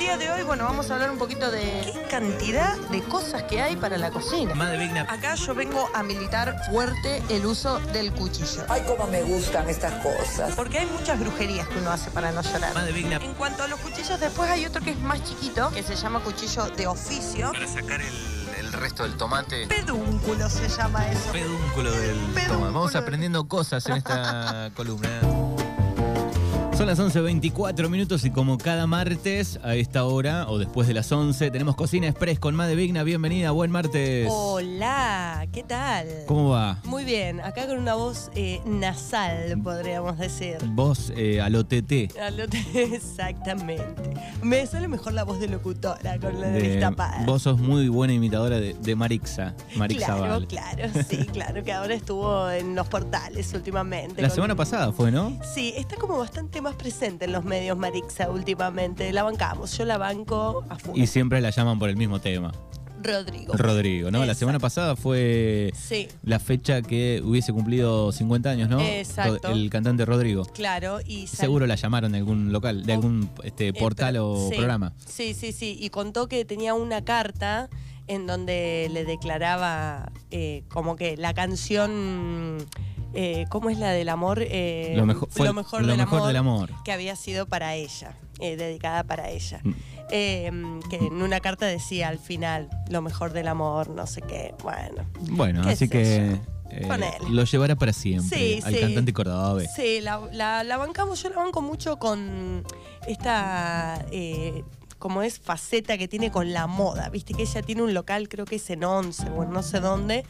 día de hoy, bueno, vamos a hablar un poquito de qué cantidad de cosas que hay para la cocina. Madre Vigna. Acá yo vengo a militar fuerte el uso del cuchillo. Ay, cómo me gustan estas cosas. Porque hay muchas brujerías que uno hace para no llorar. Madre Vigna. En cuanto a los cuchillos, después hay otro que es más chiquito, que se llama cuchillo de oficio. Para sacar el, el resto del tomate. Pedúnculo se llama eso. Pedúnculo del Pedúnculo. tomate. Vamos aprendiendo cosas en esta columna. Son las 11.24 minutos y como cada martes a esta hora o después de las 11 tenemos Cocina Express con Madre Vigna. Bienvenida, buen martes. Hola, ¿qué tal? ¿Cómo va? Muy bien, acá con una voz eh, nasal, podríamos decir. Vos eh, a lo TT. A lo- Exactamente. Me sale mejor la voz de locutora con la de- nariz tapada. vos sos muy buena imitadora de, de Marixa. Marixa Claro, Val. claro, sí, claro, que ahora estuvo en los portales últimamente. La con- semana pasada fue, ¿no? Sí, está como bastante más presente en los medios Marixa últimamente. La bancamos, yo la banco a full. Y siempre la llaman por el mismo tema. Rodrigo. Rodrigo, ¿no? La semana pasada fue Sí, la fecha que hubiese cumplido 50 años, ¿no? Exacto. El cantante Rodrigo. claro. Y Seguro la llamaron de algún local, de algún este, Eh, portal pero- o sí, programa. Sí, sí, sí. Y contó que tenía una carta en donde le declaraba eh, como que la canción. Eh, ¿Cómo es la del amor? Eh, lo mejor, fue lo mejor, lo del, mejor amor, del amor. Que había sido para ella, eh, dedicada para ella. Mm. Eh, que en una carta decía al final, lo mejor del amor, no sé qué. Bueno. Bueno, qué así que lo llevará para siempre Sí, al sí. cantante cordobés. Sí, la, la- la bancamos, yo la banco mucho con esta, como es, faceta que tiene con la moda. Viste que ella tiene un local, creo que es en Once o en no sé dónde,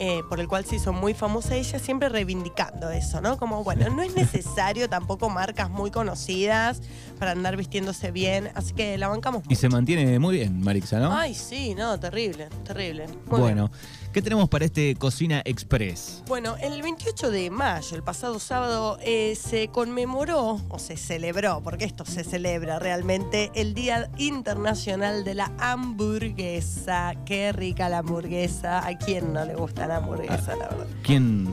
eh, por el cual se hizo muy famosa ella, siempre reivindicando eso, ¿no? Como, bueno, no es necesario tampoco marcas muy conocidas para andar vistiéndose bien, así que la bancamos Y mucho. se mantiene muy bien, Marixa, ¿no? Ay, sí, no, terrible, terrible. Muy bien. ¿Qué tenemos para este Cocina Express? Bueno, el 28 de mayo, el pasado sábado, eh, se conmemoró, o se celebró, porque esto se celebra realmente, el Día Internacional de la Hamburguesa. Qué rica la hamburguesa. ¿A quién no le gusta la hamburguesa, la verdad? ¿Quién,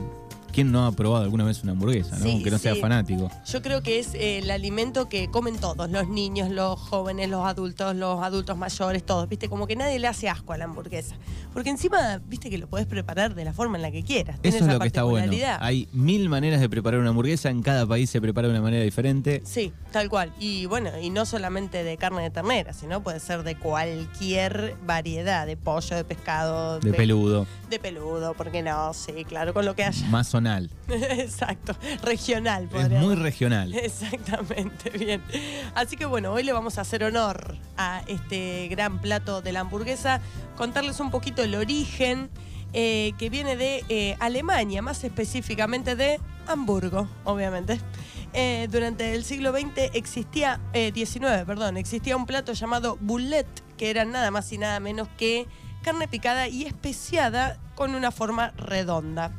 quién no ha probado alguna vez una hamburguesa, no? Sí, Aunque no sea fanático. Yo creo que es eh, el alimento que comen todos, los niños, los jóvenes, los adultos, los adultos mayores, todos, ¿viste? Como que nadie le hace asco a la hamburguesa. Porque encima, ¿viste que lo podés preparar de la forma en la que quieras? Eso es lo que está bueno. Hay mil maneras de preparar una hamburguesa, en cada país se prepara de una manera diferente. Sí, tal cual. Y bueno, y no solamente de carne de ternera, sino puede ser de cualquier variedad, de pollo, de pescado, De peludo, De peludo, ¿por qué no? Sí, claro, con lo que haya. más Exacto, regional, Es muy regional. Exactamente, bien. Así que bueno, hoy le vamos a hacer honor a este gran plato de la hamburguesa, contarles un poquito el origen, eh, que viene de eh, Alemania, más específicamente de Hamburgo, obviamente. Eh, durante el siglo XX existía, 19, perdón, existía un plato llamado boulet, que era nada más y nada menos que carne picada y especiada con una forma redonda.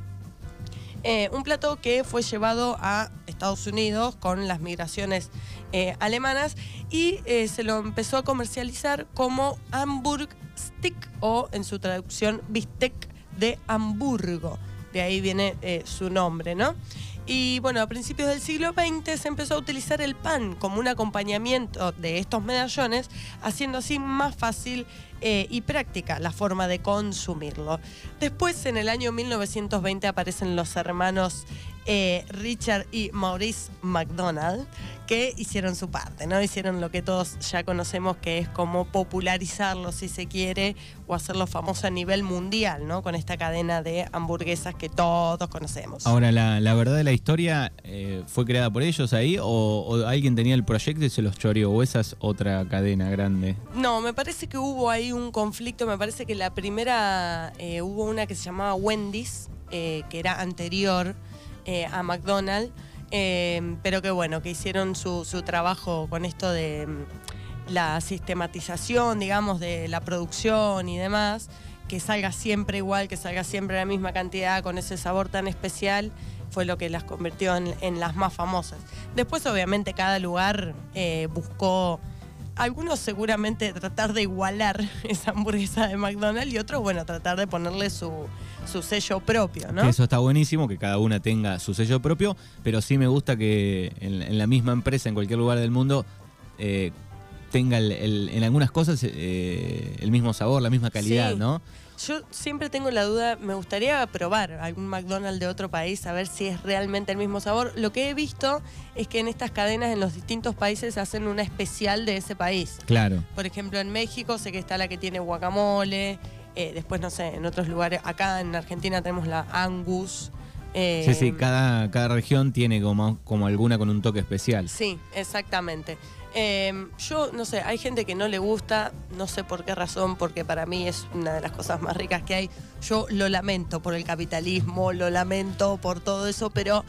Eh, un plato que fue llevado a Estados Unidos con las migraciones eh, alemanas y eh, se lo empezó a comercializar como Hamburg Stick o en su traducción bistec de Hamburgo. De ahí viene su nombre, ¿no? Y bueno, a principios del siglo XX se empezó a utilizar el pan como un acompañamiento de estos medallones, haciendo así más fácil eh, y práctica la forma de consumirlo. Después, en el año 1920, aparecen los hermanos eh, Richard y Maurice McDonald, que hicieron su parte, ¿no? Hicieron lo que todos ya conocemos, que es como popularizarlo, si se quiere, o hacerlo famoso a nivel mundial, ¿no? Con esta cadena de hamburguesas que todos conocemos. Ahora, la, la verdad de la historia eh, fue creada por ellos ahí o, o alguien tenía el proyecto y se los choreó o esa es otra cadena grande. No, me parece que hubo ahí un conflicto. Me parece que la primera eh, hubo una que se llamaba Wendy's, eh, que era anterior eh, a McDonald's, pero que bueno, que hicieron su, trabajo con esto de mm, la sistematización, digamos, de la producción y demás, que salga siempre igual, que salga siempre la misma cantidad, con ese sabor tan especial, fue lo que las convirtió en, las más famosas. Después, obviamente, cada lugar buscó algunos seguramente tratar de igualar esa hamburguesa de McDonald's y otros, bueno, tratar de ponerle su, su sello propio, ¿no? Que eso está buenísimo, que cada una tenga su sello propio, pero sí me gusta que en, en la misma empresa, en cualquier lugar del mundo, eh, tenga el- el- en algunas cosas eh, el mismo sabor, la misma calidad, Sí. ¿no? Yo siempre tengo la duda, me gustaría probar algún McDonald's de otro país, a ver si es realmente el mismo sabor. Lo que he visto es que en estas cadenas en los distintos países hacen una especial de ese país. Claro. Por ejemplo, en México sé que está la que tiene guacamole, eh, después no sé, en otros lugares, acá en Argentina tenemos la Angus. eh, Sí, sí, cada, cada región tiene como, como alguna con un toque especial. Sí, exactamente. Eh, yo no sé, hay gente que no le gusta, no sé por qué razón, porque para mí es una de las cosas más ricas que hay. Yo lo lamento por el capitalismo, lo lamento por todo eso, pero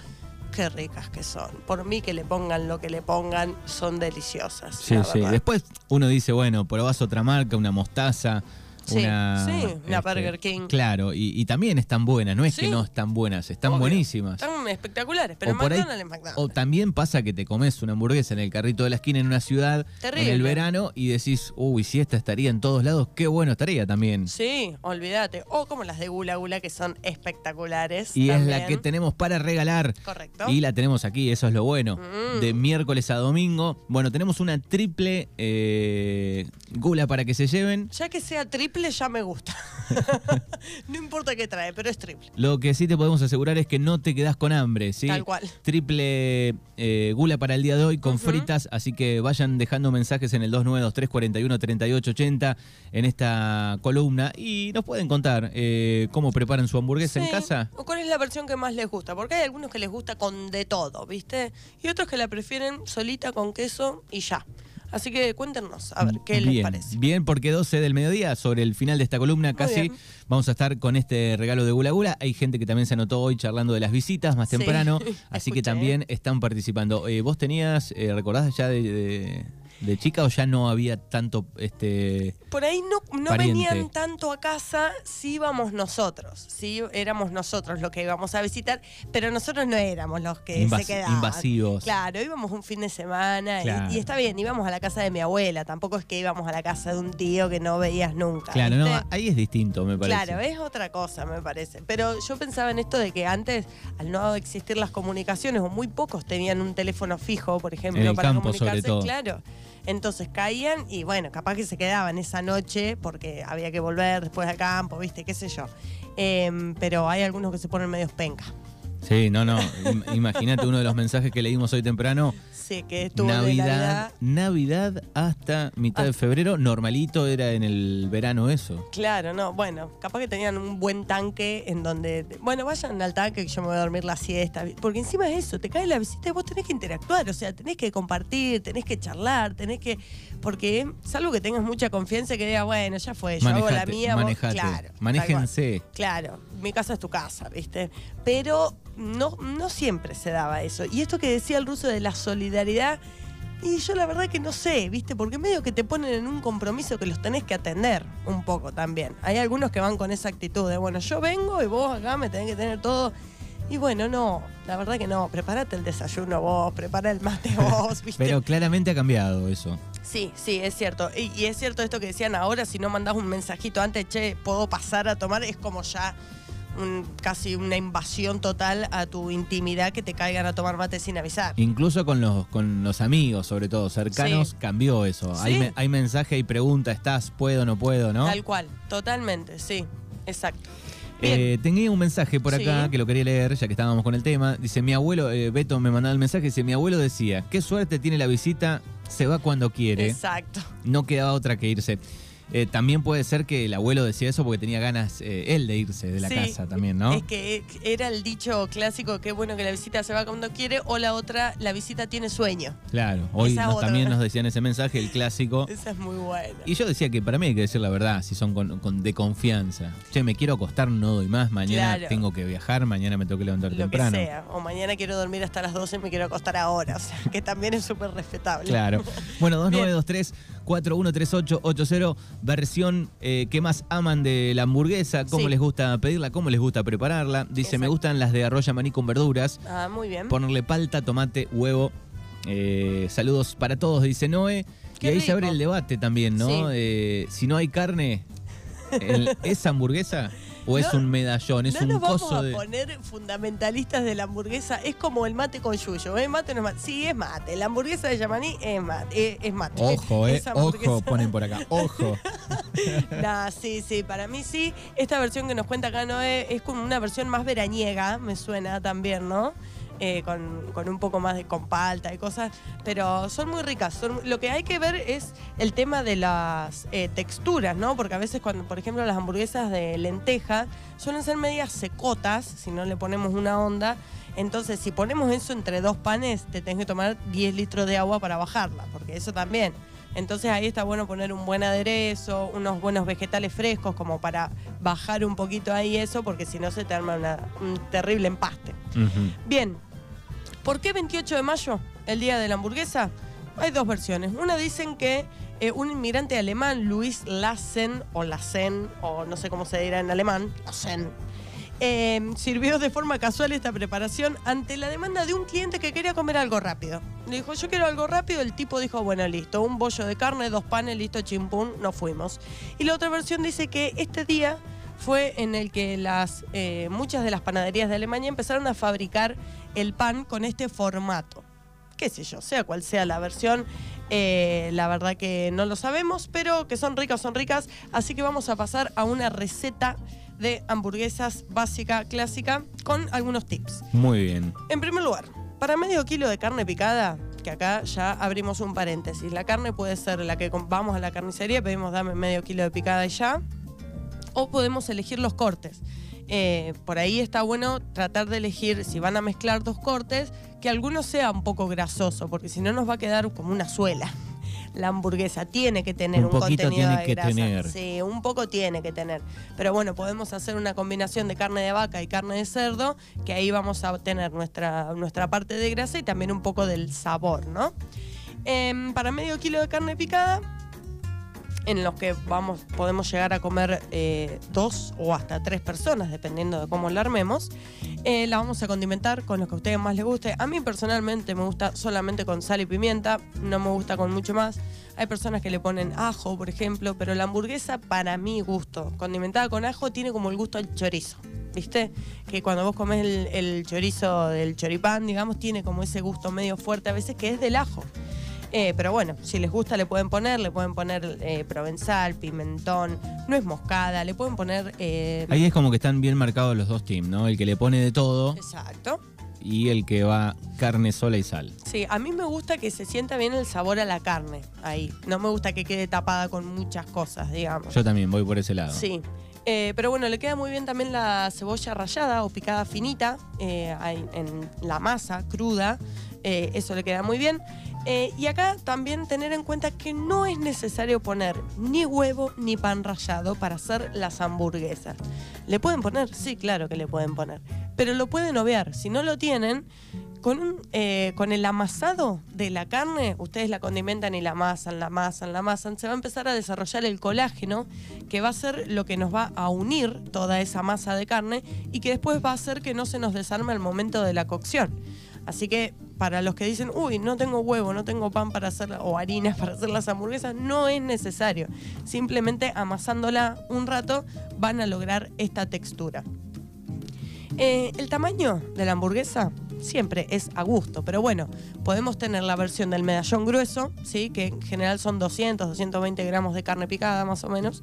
qué ricas que son. Por mí que le pongan lo que le pongan, son deliciosas. Sí, la sí. verdad. Después uno dice, bueno, probás otra marca, una mostaza. Sí, una, sí, una este, Burger King. Claro, y, y también están buenas, no es que no están buenas, están Obvio. buenísimas. Están espectaculares, pero O ahí- es McDonald's. O también pasa que te comes una hamburguesa en el carrito de la esquina en una ciudad Terrible. en el verano y decís, uy, si esta estaría en todos lados, qué bueno estaría también. Sí, olvídate. O como las de Gula Gula, que son espectaculares. Y es la que tenemos para regalar. Correcto. Y la tenemos aquí, eso es lo bueno. Mm. De miércoles a domingo. Bueno, tenemos una triple eh, gula para que se lleven. Ya que sea triple, ya me gusta. no importa qué trae, pero es triple. Lo que sí te podemos asegurar es que no te quedás con hambre, ¿sí? Tal cual. Triple eh, gula para el día de hoy con fritas, así que vayan dejando mensajes en el 2923 41 3880 en esta columna y nos pueden contar eh, cómo preparan su hamburguesa en casa. O cuál es la versión que más les gusta. Porque hay algunos que les gusta con de todo, ¿viste? Y otros que la prefieren solita con queso y ya. Así que cuéntenos, a ver, ¿qué les parece? Bien, porque 12 del mediodía, sobre el final de esta columna casi, bien. vamos a estar con este regalo de Gula Gula. Hay gente que también se anotó hoy charlando de las visitas más Sí, temprano, así que también están participando. Eh, ¿Vos tenías, eh, recordás ya de, de- de chica o ya no había tanto este Por ahí no, no venían tanto a casa si íbamos nosotros, si éramos nosotros los que íbamos a visitar, pero nosotros no éramos los que Invas- se quedaban. invasivos? Claro, íbamos un fin de semana y- Claro. y, está bien, íbamos a la casa de mi abuela, tampoco es que íbamos a la casa de un tío que no veías nunca. Claro, ¿viste? no, ahí es distinto, me parece. Claro, es otra cosa, me parece. Pero yo pensaba en esto de que antes, al no existir las comunicaciones, o muy pocos tenían un teléfono fijo, por ejemplo, En el para campo, sobre comunicarse. todo. Claro. Entonces caían y bueno, capaz que se quedaban esa noche porque había que volver después al campo, viste, qué sé yo. Em, pero hay algunos que se ponen medios penca. Sí, no, no. im- Imagínate uno de los mensajes que leímos hoy temprano. Sí, que estuvo de Navidad, Navidad. Navidad hasta mitad de Hasta- febrero. Normalito era en el verano eso. Claro, no, bueno, capaz que tenían un buen tanque en donde, bueno, vayan al tanque que yo me voy a dormir la siesta, porque encima es eso, te cae la visita y vos tenés que interactuar, o sea, tenés que compartir, tenés que charlar, tenés que, porque salvo que tengas mucha confianza y que digas, bueno, ya fue, yo hago la Manejate, mía, vos, manejate. claro. Manéjense. Claro, mi casa es tu casa, ¿viste? Pero no, no siempre se daba eso. Y esto que decía el ruso de la solidaridad, y yo la verdad que no sé, ¿viste? Porque medio que te ponen en un compromiso que los tenés que atender un poco también. Hay algunos que van con esa actitud de, bueno, yo vengo y vos acá me tenés que tener todo. Y bueno, no, la verdad que no. Prepárate el desayuno vos, prepara el mate vos, ¿viste? Pero claramente ha cambiado eso. Sí, sí, es cierto. Y, y es cierto esto que decían ahora, si no mandás un mensajito antes, che, puedo pasar a tomar, es como ya un- casi una invasión total a tu intimidad que te caigan a tomar mate sin avisar. Incluso con los, con los amigos, sobre todo cercanos, Sí. cambió eso. Hay, me- hay mensaje y pregunta, ¿estás? ¿Puedo? ¿No puedo? ¿No? Tal cual, totalmente, sí, exacto. Eh, tenía un mensaje por acá Sí. que lo quería leer, ya que estábamos con el tema. Dice, mi abuelo, eh, Beto me mandaba el mensaje, dice, mi abuelo decía, qué suerte tiene la visita, se va cuando quiere. Exacto. No quedaba otra que irse. Eh, también puede ser que el abuelo decía eso porque tenía ganas eh, él de irse de la casa también, ¿no? Es que era el dicho clásico que bueno que la visita se va cuando quiere o la otra, la visita tiene sueño. Claro, hoy también nos decían ese mensaje, el clásico. Esa es muy buena. Y yo decía que para mí hay que decir la verdad, si son con, de confianza. Che, me quiero acostar, no doy más, mañana tengo que viajar, mañana me tengo que levantar temprano. Que sea. O mañana quiero dormir hasta las 12 y me quiero acostar ahora, o sea, que también es súper respetable. Claro. Bueno, 2923 413880, versión eh, que más aman de la hamburguesa, cómo les gusta pedirla, cómo les gusta prepararla. Dice, me gustan las de arroya maní con verduras. Ah, muy bien. Ponerle palta, tomate, huevo. Eh, saludos para todos, dice Noé. Qué y ahí se abre el debate también, ¿no? Eh, si no hay carne, ¿es hamburguesa? ¿O es No- un medallón? ¿Es no un nos vamos coso a de.? poner fundamentalistas de la hamburguesa. Es como el mate con yuyo. ¿eh? Mate no es mate. Sí, es mate. La hamburguesa de Yamaní es mate. Es, es mate. Ojo, eh. Ojo, ponen por acá. Ojo. Nah, sí, sí, para mí sí. Esta versión que nos cuenta acá Noé es como una versión más veraniega, me suena también, ¿no? Eh, con, con un poco más de con palta y cosas, pero son muy ricas. Lo que hay que ver es el tema de las eh, texturas, ¿no? Porque a veces cuando, por ejemplo, las hamburguesas de lenteja suelen ser medias secotas, si no le ponemos una onda. Entonces, si ponemos eso entre dos panes, te tenés que tomar 10 litros de agua para bajarla, porque eso también. Entonces ahí está bueno poner un buen aderezo, unos buenos vegetales frescos como para bajar un poquito ahí eso, porque si no se te arma una- un terrible empaste. Bien, ¿por qué 28 de mayo, el día de la hamburguesa? Hay dos versiones. Una dicen que eh, un inmigrante alemán, Luis Lassen, o Lassen, o no sé cómo se dirá en alemán, Lassen, eh, sirvió de forma casual esta preparación ante la demanda de un cliente que quería comer algo rápido. Le dijo, yo quiero algo rápido. El tipo dijo, bueno, listo, un bollo de carne, dos panes, listo, chimpún, nos fuimos. Y la otra versión dice que este día fue en el que las, eh, muchas de las panaderías de Alemania empezaron a fabricar el pan con este formato. Qué sé yo, sea cual sea la versión, eh, la verdad que no lo sabemos, pero que son ricas, son ricas. Así que vamos a pasar a una receta de hamburguesas básica, clásica, con algunos tips. Muy bien. En primer lugar, para medio kilo de carne picada, que acá ya abrimos un paréntesis, la carne puede ser la que vamos a la carnicería, pedimos dame medio kilo de picada y ya, o podemos elegir los cortes. Eh, por ahí está bueno tratar de elegir, si van a mezclar dos cortes, que alguno sea un poco grasoso, porque si no nos va a quedar como una suela. La hamburguesa tiene que tener Un un, poquito contenido tiene de que grasa. tener. Sí, un poco tiene que tener. Pero bueno, podemos hacer una combinación de carne de vaca y carne de cerdo, que ahí vamos a tener nuestra, nuestra parte de grasa y también un poco del sabor, ¿no? Em, para medio kilo de carne picada, en los que vamos, podemos llegar a comer eh, dos o hasta tres personas, dependiendo de cómo la armemos. Eh, la vamos a condimentar con lo que a ustedes más les guste. A mí personalmente me gusta solamente con sal y pimienta, no me gusta con mucho más. Hay personas que le ponen ajo, por ejemplo, pero la hamburguesa, para mi gusto, condimentada con ajo, tiene como el gusto al chorizo. ¿Viste? Que cuando vos comés el, el chorizo del choripán, digamos, tiene como ese gusto medio fuerte a veces que es del ajo. Eh, pero bueno, si les gusta le pueden poner, le pueden poner eh, provenzal, pimentón, no es moscada, le pueden poner... eh, Ahí es como que están bien marcados los dos teams, ¿no? El que le pone de todo Exacto. y el que va carne sola y sal. Sí, a mí me gusta que se sienta bien el sabor a la carne ahí. No me gusta que quede tapada con muchas cosas, digamos. Yo también voy por ese lado. Sí. Eh, pero bueno, le queda muy bien también la cebolla rallada o picada finita eh, en la masa cruda. Eh, eso le queda muy bien. Eh, y acá también tener en cuenta que no es necesario poner ni huevo ni pan rallado para hacer las hamburguesas. ¿Le pueden poner? Sí, claro que le pueden poner. Pero lo pueden obviar. Si no lo tienen, con, eh, con el amasado de la carne, ustedes la condimentan y la amasan, la amasan, la amasan, se va a empezar a desarrollar el colágeno, que va a ser lo que nos va a unir toda esa masa de carne y que después va a hacer que no se nos desarme al momento de la cocción. Así que para los que dicen, uy, no tengo huevo, no tengo pan para hacer, o harinas para hacer las hamburguesas, no es necesario. Simplemente amasándola un rato van a lograr esta textura. Eh, el tamaño de la hamburguesa siempre es a gusto, pero bueno, podemos tener la versión del medallón grueso, ¿sí? que en general son 200, 220 gramos de carne picada más o menos.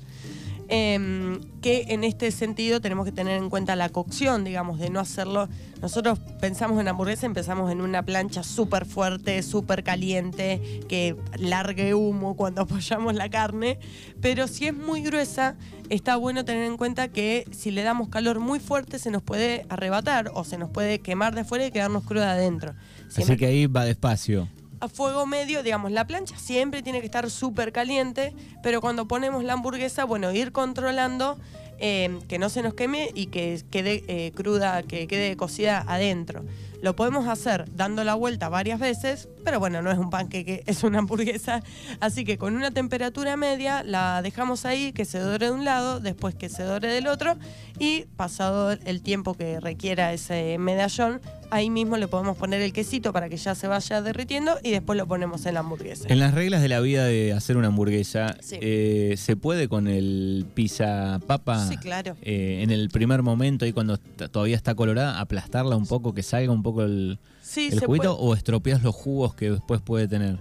Em, que en este sentido tenemos que tener en cuenta la cocción, digamos, de no hacerlo. Nosotros pensamos en hamburguesa, empezamos en una plancha súper fuerte, súper caliente, que largue humo cuando apoyamos la carne, pero si es muy gruesa, está bueno tener en cuenta que si le damos calor muy fuerte se nos puede arrebatar o se nos puede quemar de afuera y quedarnos cruda adentro. Así que ahí va despacio. A fuego medio, digamos, la plancha siempre tiene que estar súper caliente, pero cuando ponemos la hamburguesa, bueno, ir controlando eh, que no se nos queme y que quede eh, cruda, que quede cocida adentro. Lo podemos hacer dando la vuelta varias veces, pero bueno, no es un panqueque, es una hamburguesa. Así que con una temperatura media la dejamos ahí, que se dore de un lado, después que se dore del otro, y pasado el tiempo que requiera ese medallón, ahí mismo le podemos poner el quesito para que ya se vaya derritiendo y después lo ponemos en la hamburguesa. En las reglas de la vida de hacer una hamburguesa, Sí. eh, ¿se puede con el pizza papa? Sí, claro. eh, en el primer momento, ahí cuando todavía está colorada, aplastarla un poco, que salga un poco el, Sí, el juguito, puede. o estropeas los jugos que después puede tener.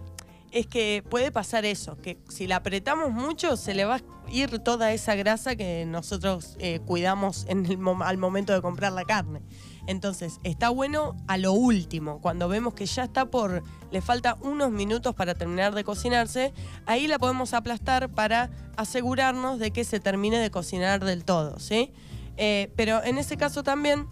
Es que puede pasar eso, que si la apretamos mucho se le va a ir toda esa grasa que nosotros eh, cuidamos en el mom- al momento de comprar la carne. Entonces, está bueno a lo último, cuando vemos que ya está por, le falta unos minutos para terminar de cocinarse, ahí la podemos aplastar para asegurarnos de que se termine de cocinar del todo, ¿sí? Eh, pero en ese caso también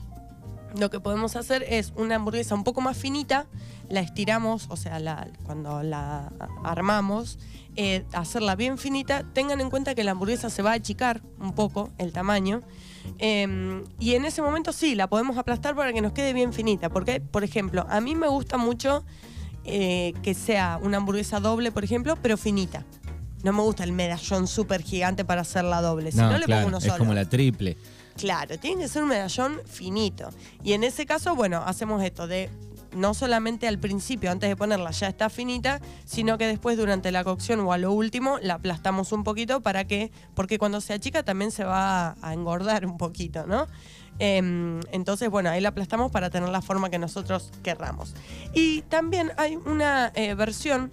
lo que podemos hacer es una hamburguesa un poco más finita, la estiramos, o sea, la- cuando la armamos, eh, hacerla bien finita. Tengan en cuenta que la hamburguesa se va a achicar un poco el tamaño. eh, y en ese momento sí, la podemos aplastar para que nos quede bien finita. Porque, por ejemplo, a mí me gusta mucho eh, que sea una hamburguesa doble, por ejemplo, pero finita. No me gusta el medallón súper gigante para hacerla doble. Si no, le claro, pongo uno es solo. como la triple. Claro, tiene que ser un medallón finito. Y en ese caso, bueno, hacemos esto de no solamente al principio, antes de ponerla ya está finita, sino que después durante la cocción o a lo último la aplastamos un poquito para que, porque cuando se achica también se va a, engordar un poquito, ¿no? Em, entonces, bueno, ahí la aplastamos para tener la forma que nosotros querramos. Y también hay una eh, versión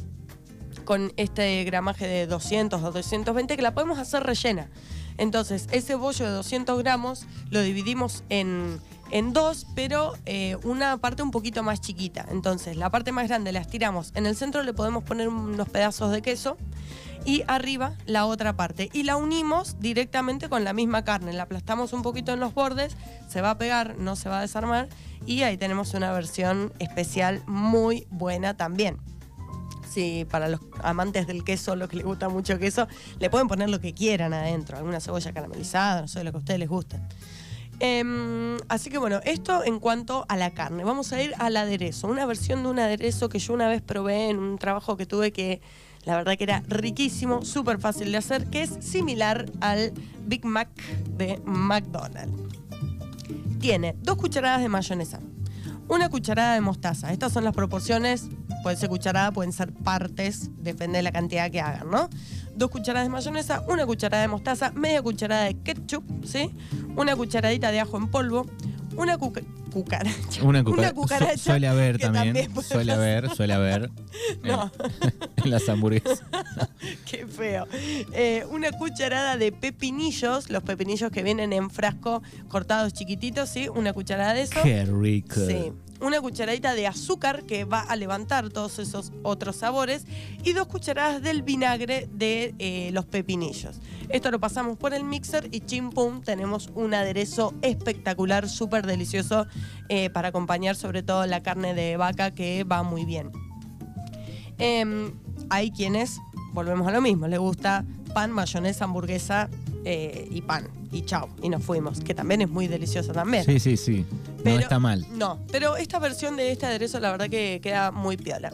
con este gramaje de 200 o 220 que la podemos hacer rellena. Entonces, ese bollo de 200 gramos lo dividimos en, en dos, pero eh, una parte un poquito más chiquita. Entonces, la parte más grande la estiramos. En el centro le podemos poner unos pedazos de queso y arriba la otra parte. Y la unimos directamente con la misma carne. La aplastamos un poquito en los bordes, se va a pegar, no se va a desarmar. Y ahí tenemos una versión especial muy buena también. Sí, para los amantes del queso, los que les gusta mucho queso, le pueden poner lo que quieran adentro, alguna cebolla caramelizada, no sé, lo que a ustedes les guste. Em, así que bueno, esto en cuanto a la carne. Vamos a ir al aderezo, una versión de un aderezo que yo una vez probé en un trabajo que tuve que la verdad que era riquísimo, súper fácil de hacer, que es similar al Big Mac de McDonald's. Tiene dos cucharadas de mayonesa, una cucharada de mostaza. Estas son las proporciones, puede ser cucharada, pueden ser partes, depende de la cantidad que hagan, ¿no? Dos cucharadas de mayonesa, una cucharada de mostaza, media cucharada de ketchup, ¿sí? Una cucharadita de ajo en polvo, una cuca- cucaracha. Una, cucara- cucaracha. su- suele haber también. suele haber, suele haber. No. En, en las hamburguesas. Qué feo. Eh, una cucharada de pepinillos, los pepinillos que vienen en frasco cortados chiquititos, ¿sí? Una cucharada de eso. Qué rico. Sí. Una cucharadita de azúcar que va a levantar todos esos otros sabores. Y dos cucharadas del vinagre de eh, los pepinillos. Esto lo pasamos por el mixer y chim pum, tenemos un aderezo espectacular, súper delicioso eh, para acompañar sobre todo la carne de vaca que va muy bien. Em, hay quienes, volvemos a lo mismo, les gusta pan, mayonesa, hamburguesa eh, y pan. Y chao, y nos fuimos, que también es muy delicioso también. Sí, sí, sí. Pero- no está mal. No, pero esta versión de este aderezo la verdad que queda muy piola.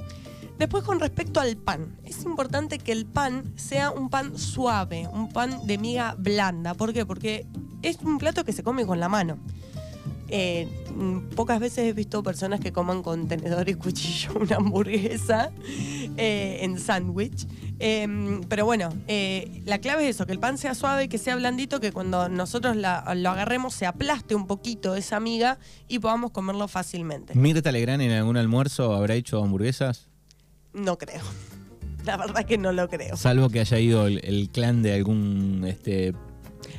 Después con respecto al pan, es importante que el pan sea un pan suave, un pan de miga blanda. ¿Por qué? Porque es un plato que se come con la mano. Eh, mm, pocas veces he visto personas que coman con tenedor y cuchillo una hamburguesa eh, en sándwich. Eh, pero bueno, eh, la clave es eso, que el pan sea suave, que sea blandito, que cuando nosotros la- lo agarremos se aplaste un poquito esa miga y podamos comerlo fácilmente. Mirta Legrand en algún almuerzo habrá hecho hamburguesas, No creo. La verdad que no lo creo. salvo que haya ido el, el clan de algún este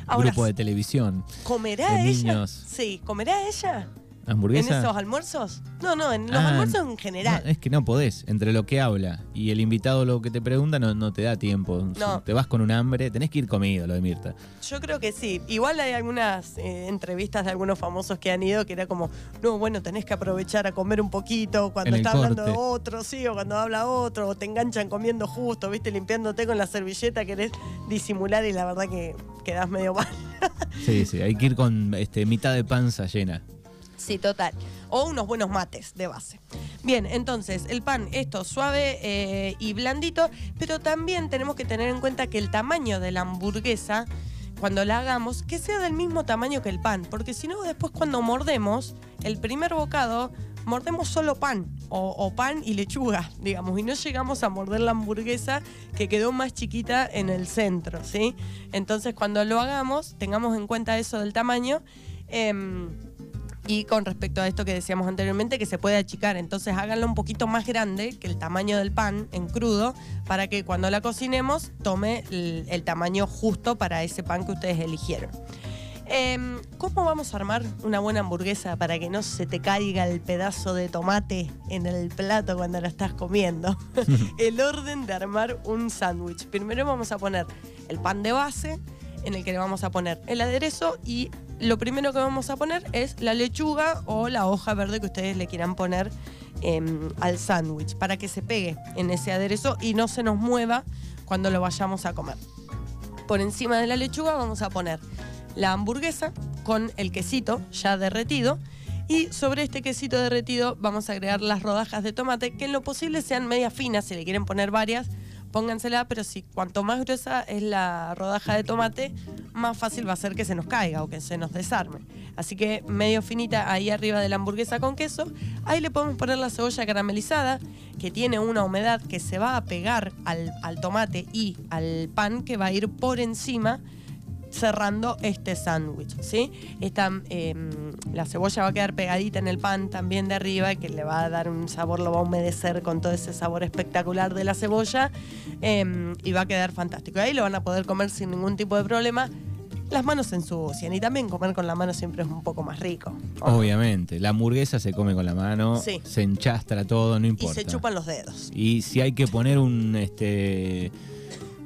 Ahora, grupo de televisión. ¿comerá de ella? niños. Sí, ¿comerá ella? ¿En esos almuerzos? No, no, en los Ah, almuerzos en general. No, es que no podés. Entre lo que habla y el invitado lo que te pregunta no, no te da tiempo. No. Te vas con un hambre, tenés que ir comido, lo de Mirta. Yo creo que sí. Igual hay algunas eh, entrevistas de algunos famosos que han ido que era como, no, bueno, tenés que aprovechar a comer un poquito cuando está hablando de otro, sí, o cuando habla otro, o te enganchan comiendo justo, viste, limpiándote con la servilleta, querés disimular y la verdad que quedás medio mal. Sí, sí, hay que ir con este, mitad de panza llena. Sí, total. O unos buenos mates de base. Bien, entonces el pan, esto suave eh, y blandito, pero también tenemos que tener en cuenta que el tamaño de la hamburguesa, cuando la hagamos, que sea del mismo tamaño que el pan, porque si no, después cuando mordemos, el primer bocado mordemos solo pan o, o pan y lechuga, digamos, y no llegamos a morder la hamburguesa que quedó más chiquita en el centro, ¿sí? Entonces cuando lo hagamos, tengamos en cuenta eso del tamaño. em, y con respecto a esto que decíamos anteriormente, que se puede achicar. Entonces háganlo un poquito más grande que el tamaño del pan en crudo para que cuando la cocinemos tome el, el tamaño justo para ese pan que ustedes eligieron. Em, ¿Cómo vamos a armar una buena hamburguesa para que no se te caiga el pedazo de tomate en el plato cuando la estás comiendo? el orden de armar un sándwich. Primero vamos a poner el pan de base, en el que le vamos a poner el aderezo y lo primero que vamos a poner es la lechuga o la hoja verde que ustedes le quieran poner em, al sándwich para que se pegue en ese aderezo y no se nos mueva cuando lo vayamos a comer. Por encima de la lechuga vamos a poner la hamburguesa con el quesito ya derretido y sobre este quesito derretido vamos a agregar las rodajas de tomate que en lo posible sean medias finas, si le quieren poner varias póngansela, pero si cuanto más gruesa es la rodaja de tomate, más fácil va a ser que se nos caiga o que se nos desarme. Así que medio finita ahí arriba de la hamburguesa con queso. Ahí le podemos poner la cebolla caramelizada, que tiene una humedad que se va a pegar al, al tomate y al pan que va a ir por encima cerrando este sándwich, ¿sí? Esta, eh, la cebolla va a quedar pegadita en el pan también de arriba, que le va a dar un sabor, lo va a humedecer con todo ese sabor espectacular de la cebolla eh, y va a quedar fantástico. Ahí lo van a poder comer sin ningún tipo de problema. Las manos se ensucian y también comer con la mano siempre es un poco más rico. Obviamente, la hamburguesa se come con la mano, Sí. se enchastra todo, no Y importa. se chupan los dedos. Y si hay que poner un este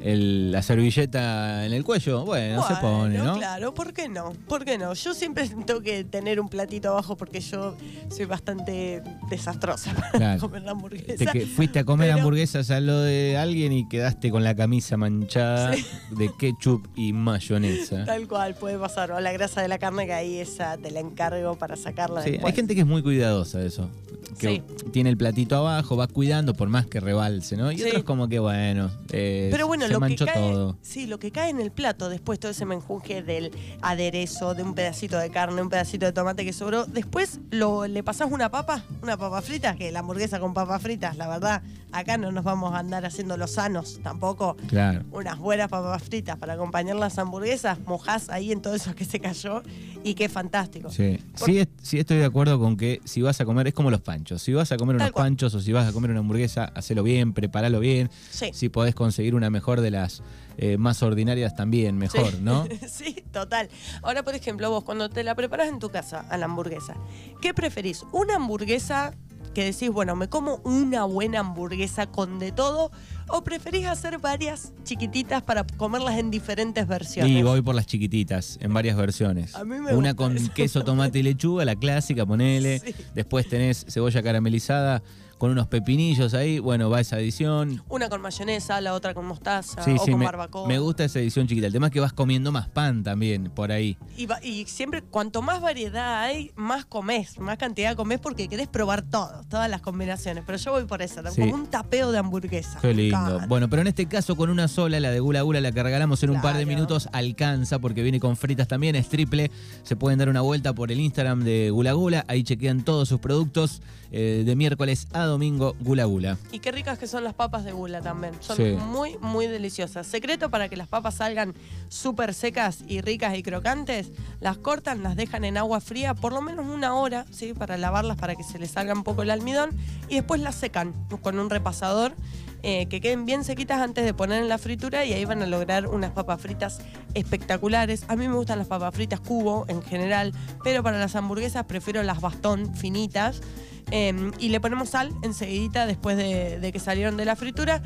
el- la servilleta en el cuello, bueno, se pone, ¿no? Claro, ¿por qué no? ¿Por qué no? Yo siempre tengo que tener un platito abajo porque yo soy bastante desastrosa para Claro. comer la hamburguesa. Te que fuiste a comer Pero- hamburguesas a lo de alguien y quedaste con la camisa manchada Sí. de ketchup y mayonesa. Tal cual, puede pasar. O la grasa de la carne que ahí esa te la encargo para sacarla Sí, después. hay gente que es muy cuidadosa de eso. Que tiene el platito abajo, va cuidando por más que rebalse, ¿no? Y otros como que, bueno, eh, Pero bueno, se lo que cae, todo. sí, lo que cae en el plato después todo ese menjunje del aderezo, de un pedacito de carne, un pedacito de tomate que sobró, después lo le pasás una papa, una papa frita, que la hamburguesa con papas fritas, la verdad, acá no nos vamos a andar haciendo los sanos tampoco. Claro. Unas buenas papas fritas para acompañar las hamburguesas, mojás ahí en todo eso que se cayó y qué fantástico. Sí. Por- Sí, es- sí estoy de acuerdo con que si vas a comer, es como los panchos. Si vas a comer unos cual. panchos o si vas a comer una hamburguesa, hacelo bien, prepáralo bien. Sí. Si podés conseguir una mejor de las eh, más ordinarias también, mejor, Sí. ¿no? sí, total. Ahora, por ejemplo, vos cuando te la preparas en tu casa a la hamburguesa, ¿qué preferís? ¿Una hamburguesa que decís, bueno, me como una buena hamburguesa con de todo? ¿O preferís hacer varias chiquititas para comerlas en diferentes versiones? Y voy por las chiquititas, en varias versiones. A mí me Una gusta con eso. queso, tomate y lechuga, la clásica, ponele. Sí. Después tenés cebolla caramelizada con unos pepinillos ahí. Bueno, va esa edición. Una con mayonesa, la otra con mostaza Sí, o sí, con me, barbacoa. me gusta esa edición chiquita. El tema es que vas comiendo más pan también por ahí. Y, va- y siempre, cuanto más variedad hay, más comés, más cantidad comés porque querés probar todo, todas las combinaciones. Pero yo voy por esa, Sí. como un tapeo de hamburguesa. Qué lindo. Bueno, pero en este caso con una sola, la de Gula Gula, la que regalamos en un par de minutos, alcanza porque viene con fritas también, es triple. Se pueden dar una vuelta por el Instagram de Gula Gula, ahí chequean todos sus productos eh, de miércoles a domingo, Gula Gula. Y qué ricas que son las papas de gula también. Son Sí. muy, muy deliciosas. Secreto para que las papas salgan súper secas y ricas y crocantes, las cortan, las dejan en agua fría por lo menos una hora, ¿sí? Para lavarlas, para que se les salga un poco el almidón. Y después las secan con un repasador. eh, que queden bien sequitas antes de poner en la fritura y ahí van a lograr unas papas fritas espectaculares. A mí me gustan las papas fritas cubo en general, pero para las hamburguesas prefiero las bastón finitas. Eh, y le ponemos sal enseguidita después de, de que salieron de la fritura.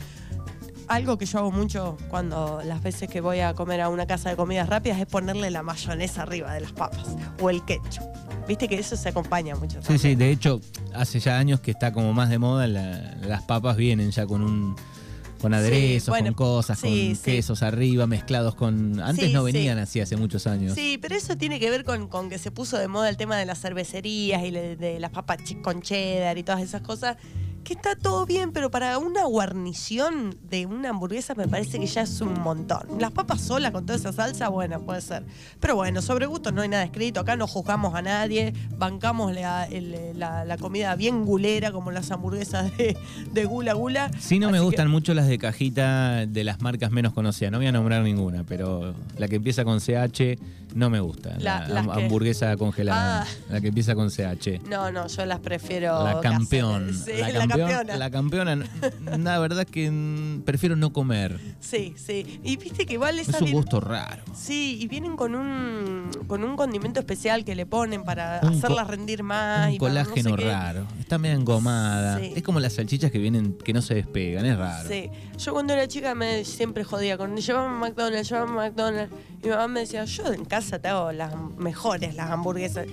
Algo que yo hago mucho cuando las veces que voy a comer a una casa de comidas rápidas es ponerle la mayonesa arriba de las papas o el ketchup. Viste que eso se acompaña mucho. Sí, sí, de hecho, hace ya años que está como más de moda, la- las papas vienen ya con un con aderezos, bueno, con cosas, sí, con sí. quesos arriba, mezclados con... Antes no venían así hace muchos años. Sí, pero eso tiene que ver con, con que se puso de moda el tema de las cervecerías y le- de las papas con cheddar y todas esas cosas que está todo bien, pero para una guarnición de una hamburguesa me parece que ya es un montón. Las papas solas con toda esa salsa, bueno, puede ser. Pero bueno, sobre gustos no hay nada escrito. Acá no juzgamos a nadie, bancamos la, el- la- la comida bien gulera, como las hamburguesas de, de gula gula. Sí, no me que- gustan mucho las de cajita de las marcas menos conocidas. No voy a nombrar ninguna, pero la que empieza con CH no me gusta. La- La, que- hamburguesa congelada. Ah. La que empieza con CH. No, no, yo las prefiero. La campeón. Sí, la, la, campeón campeona. la campeona, la verdad es que prefiero no comer. Sí, sí. Y viste que igual esa Es un gusto raro. Sí, y vienen con un con un condimento especial que le ponen para Un hacerlas rendir más. Un y para no sé colágeno raro. Está medio engomada. Sí. Es como las salchichas que vienen, que no se despegan. Es raro. Sí, yo cuando era chica me siempre jodía con llevame a McDonald's, llevame a McDonald's. Y mi mamá me decía, yo en casa te hago las mejores, las hamburguesas.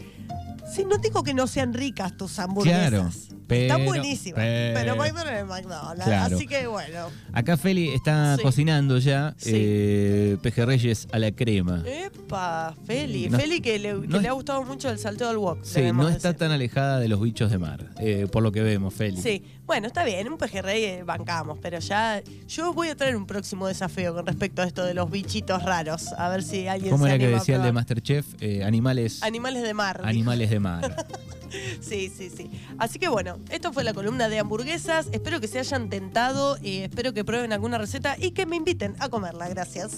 Sí, no digo que no sean ricas tus hamburguesas. Claro, Están pero- buenísimas. pero- Pero, McDonald's es McDonald's. Claro. Así que bueno. Acá Feli está Sí. cocinando ya Sí. eh, pejerreyes a la crema. Epa, Feli. No- Feli que, le, que no le ha gustado mucho el salteo del wok. Sí, no está decir. tan alejada de los bichos de mar, eh, por lo que vemos, Feli. Sí, bueno, está bien, un pejerrey eh, bancamos, pero ya yo voy a traer un próximo desafío con respecto a esto de los bichitos raros, a ver si alguien ¿Cómo se era que anima a decía el de probar. Masterchef? Eh, animales, Animales de mar. dijo. animales de mar. Sí, sí, sí. Así que bueno, esto fue la columna de hamburguesas. Espero que se hayan tentado, y espero que prueben alguna receta y que me inviten a comerla. Gracias.